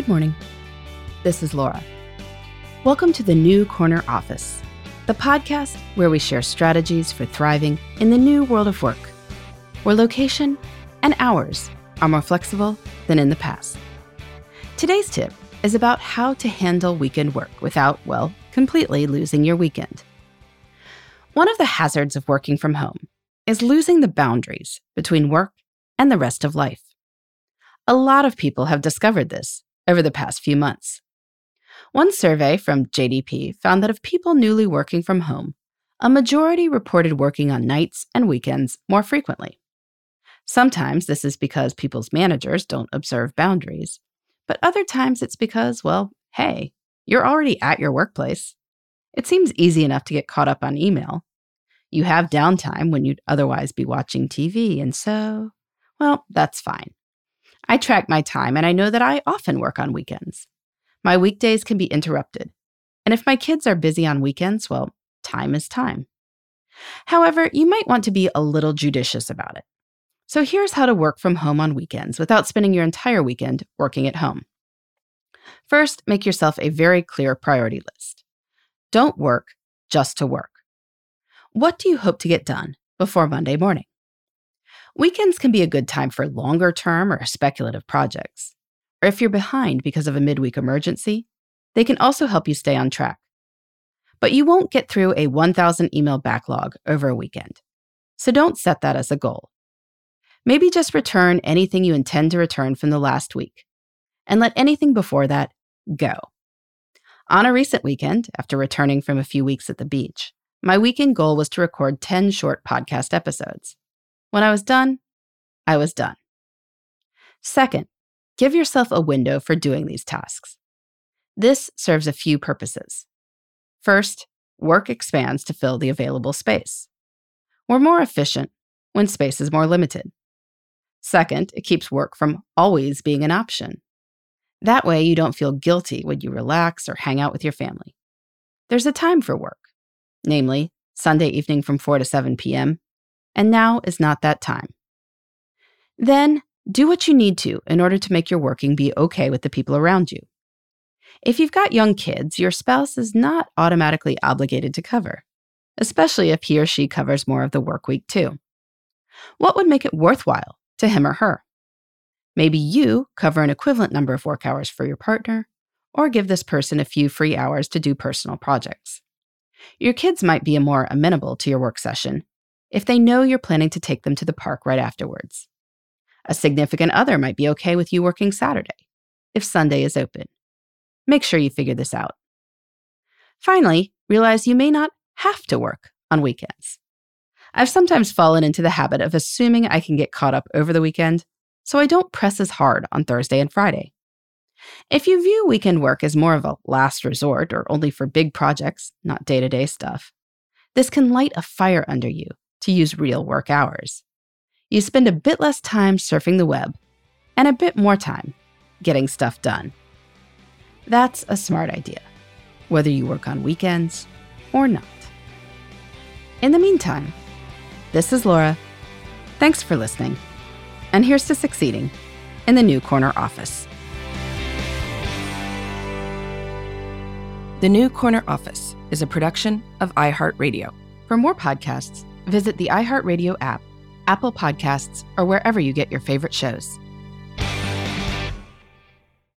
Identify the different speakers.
Speaker 1: Good morning. This is Laura. Welcome to the New Corner Office, the podcast where we share strategies for thriving in the new world of work, where location and hours are more flexible than in the past. Today's tip is about how to handle weekend work without, well, completely losing your weekend. One of the hazards of working from home is losing the boundaries between work and the rest of life. A lot of people have discovered this over the past few months. One survey from JDP found that of people newly working from home, a majority reported working on nights and weekends more frequently. Sometimes this is because people's managers don't observe boundaries, but other times it's because, well, hey, you're already at your workplace. It seems easy enough to get caught up on email. You have downtime when you'd otherwise be watching TV, and so, well, that's fine. I track my time and I know that I often work on weekends. My weekdays can be interrupted. And if my kids are busy on weekends, well, time is time. However, you might want to be a little judicious about it. So here's how to work from home on weekends without spending your entire weekend working at home. First, make yourself a very clear priority list. Don't work just to work. What do you hope to get done before Monday morning? Weekends can be a good time for longer term or speculative projects. Or if you're behind because of a midweek emergency, they can also help you stay on track. But you won't get through a 1,000 email backlog over a weekend. So don't set that as a goal. Maybe just return anything you intend to return from the last week, and let anything before that go. On a recent weekend, after returning from a few weeks at the beach, my weekend goal was to record 10 short podcast episodes. When I was done, I was done. Second, give yourself a window for doing these tasks. This serves a few purposes. First, work expands to fill the available space. We're more efficient when space is more limited. Second, it keeps work from always being an option. That way, you don't feel guilty when you relax or hang out with your family. There's a time for work, namely Sunday evening from 4 to 7 p.m and now is not that time. Then do what you need to in order to make your working be okay with the people around you. If you've got young kids, your spouse is not automatically obligated to cover, especially if he or she covers more of the work week too. What would make it worthwhile to him or her? Maybe you cover an equivalent number of work hours for your partner, or give this person a few free hours to do personal projects. Your kids might be more amenable to your work session if they know you're planning to take them to the park right afterwards. A significant other might be okay with you working Saturday, if Sunday is open. Make sure you figure this out. Finally, realize you may not have to work on weekends. I've sometimes fallen into the habit of assuming I can get caught up over the weekend, so I don't press as hard on Thursday and Friday. If you view weekend work as more of a last resort or only for big projects, not day to day stuff, this can light a fire under you to use real work hours. You spend a bit less time surfing the web and a bit more time getting stuff done. That's a smart idea, whether you work on weekends or not. In the meantime, this is Laura. Thanks for listening. And here's to succeeding in the New Corner office. The New Corner Office is a production of iHeartRadio. For more podcasts, visit the iHeartRadio app, Apple Podcasts, or wherever you get your favorite shows.